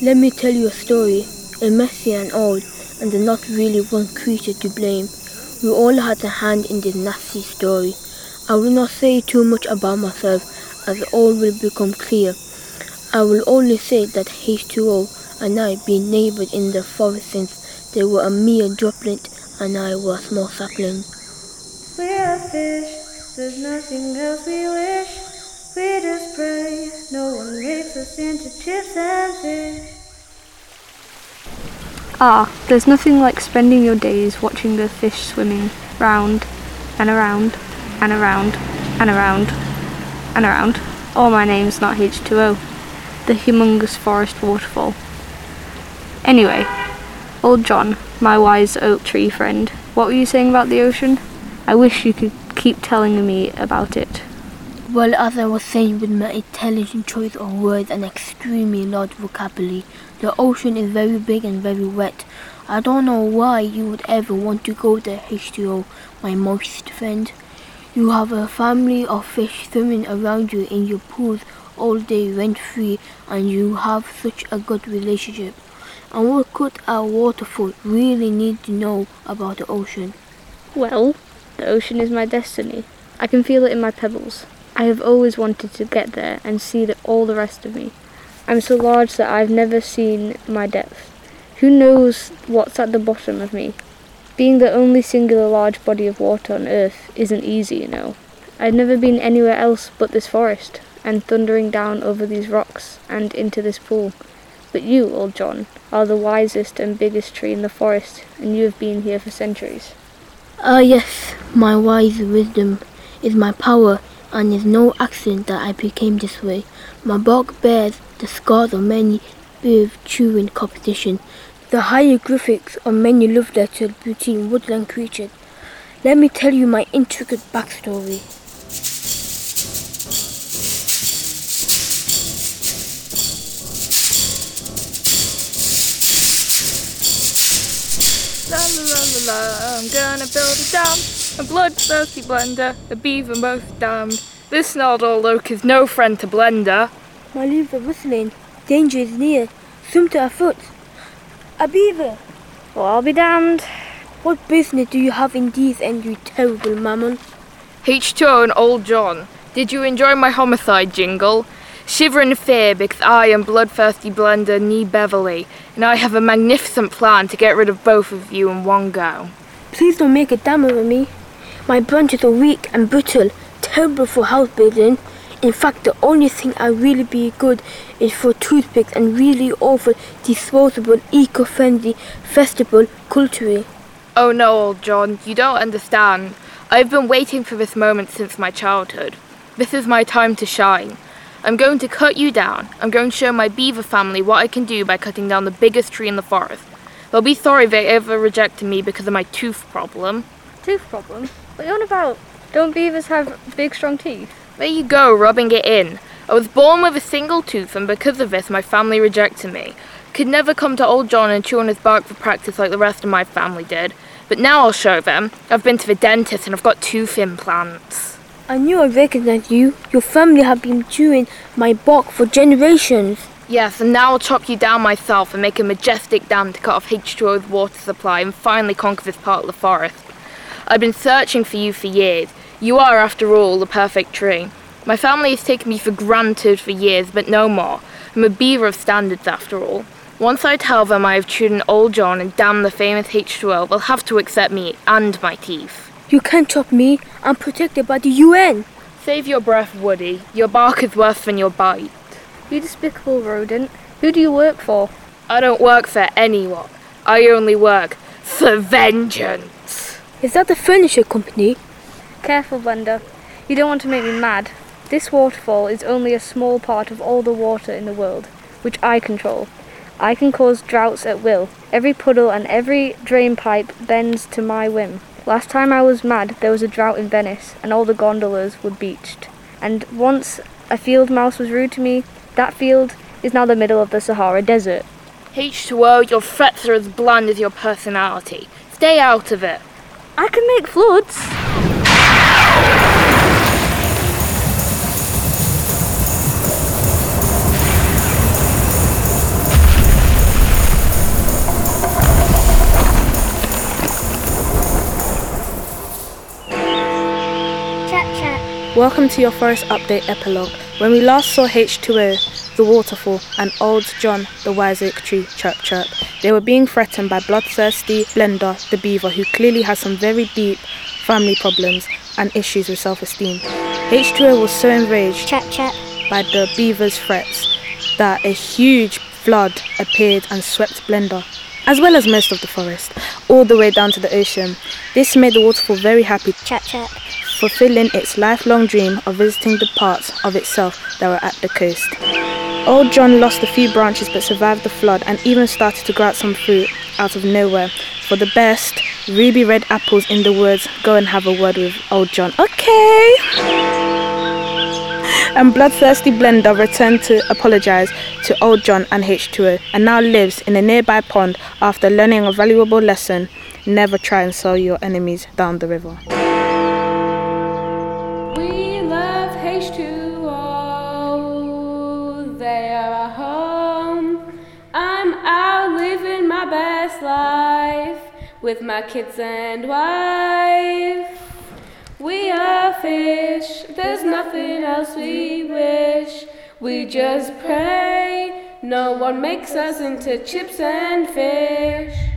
Let me tell you a story, a messy and old, and there's not really one creature to blame. We all had a hand in this nasty story. I will not say too much about myself, as all will become clear. I will only say that H2O and I been neighboured in the forest since they were a mere droplet and I was a small sapling. We're fish, there's nothing else we wish. We just pray no one makes us into chips and fish. Ah, there's nothing like spending your days watching the fish swimming round and around and around and around and around. Oh, my name's not H2O, the humongous forest waterfall. Anyway, old John, my wise oak tree friend, what were you saying about the ocean? I wish you could keep telling me about it. Well, as I was saying with my intelligent choice of words and extremely large vocabulary, the ocean is very big and very wet. I don't know why you would ever want to go there, H2O, my moist friend. You have a family of fish swimming around you in your pools all day rent free and you have such a good relationship. And what could a waterfall really need to know about the ocean? Well, the ocean is my destiny. I can feel it in my pebbles. I have always wanted to get there and see the, all the rest of me. I'm so large that I've never seen my depth. Who knows what's at the bottom of me? Being the only singular large body of water on Earth isn't easy, you know. I've never been anywhere else but this forest, and thundering down over these rocks and into this pool. But you, old John, are the wisest and biggest tree in the forest, and you have been here for centuries. Ah, yes, my wise wisdom is my power, and it's no accident that I became this way. My bark bears the scars of many bird chewing competition, the hieroglyphics of many love letters between woodland creatures. Let me tell you my intricate backstory. La la la la la, I'm gonna build a dam, a bloodthirsty blender, a beaver most damned. This gnarled old oak is no friend to Blender. My leaves are whistling. Danger is near. Swim to our foot. A beaver! Well, I'll be damned. What business do you have in these and you terrible mammon? H2O and Old John, did you enjoy my homicide jingle? Shiver in fear because I am bloodthirsty blender Nee Beverly, and I have a magnificent plan to get rid of both of you in one go. Please don't make a dam of me. My branches are weak and brittle, terrible for house building. In fact, the only thing I really be good is for toothpicks and really awful, disposable, eco-friendly festival culture. Oh no, Old John, you don't understand. I've been waiting for this moment since my childhood. This is my time to shine. I'm going to cut you down. I'm going to show my beaver family what I can do by cutting down the biggest tree in the forest. They'll be sorry they ever rejected me because of my tooth problem. Tooth problem? What are you on about? Don't beavers have big, strong teeth? There you go, rubbing it in. I was born with a single tooth, and because of this, my family rejected me. Could never come to old John and chew on his bark for practice like the rest of my family did. But now I'll show them. I've been to the dentist and I've got tooth implants. I knew I recognized you. Your family have been chewing my bark for generations. Yes, and now I'll chop you down myself and make a majestic dam to cut off H2O's water supply and finally conquer this part of the forest. I've been searching for you for years. You are, after all, the perfect tree. My family has taken me for granted for years, but no more. I'm a beaver of standards, after all. Once I tell them I have chewed an old John and damned the famous H2O, they'll have to accept me and my teeth. You can't chop me. I'm protected by the UN. Save your breath, Woody. Your bark is worse than your bite. You despicable rodent. Who do you work for? I don't work for anyone. I only work for vengeance. Is that the furniture company? Careful, Blender. You don't want to make me mad. This waterfall is only a small part of all the water in the world, which I control. I can cause droughts at will. Every puddle and every drain pipe bends to my whim. Last time I was mad, there was a drought in Venice, and all the gondolas were beached. And once a field mouse was rude to me, that field is now the middle of the Sahara Desert. H2O, your threats are as bland as your personality. Stay out of it. I can make floods. Welcome to your Forest Update epilogue. When we last saw H2O, the waterfall, and Old John, the wise oak tree, chirp chirp, they were being threatened by bloodthirsty Blender, the beaver, who clearly has some very deep family problems and issues with self esteem. H2O was so enraged Chirp chirp. by the beaver's threats that a huge flood appeared and swept Blender, as well as most of the forest, all the way down to the ocean. This made the waterfall very happy, Chirp chirp. fulfilling its lifelong dream of visiting the parts of itself that were at the coast. Old John lost a few branches but survived the flood and even started to grow out some fruit out of nowhere. For the best, ruby red apples in the woods. Go and have a word with Old John. Okay. And bloodthirsty Blender returned to apologize to Old John and H2O and now lives in a nearby pond after learning a valuable lesson. Never try and sell your enemies down the river. We love H2O. With my kids and wife. We are fish, there's nothing else we wish. We just pray no one makes us into chips and fish.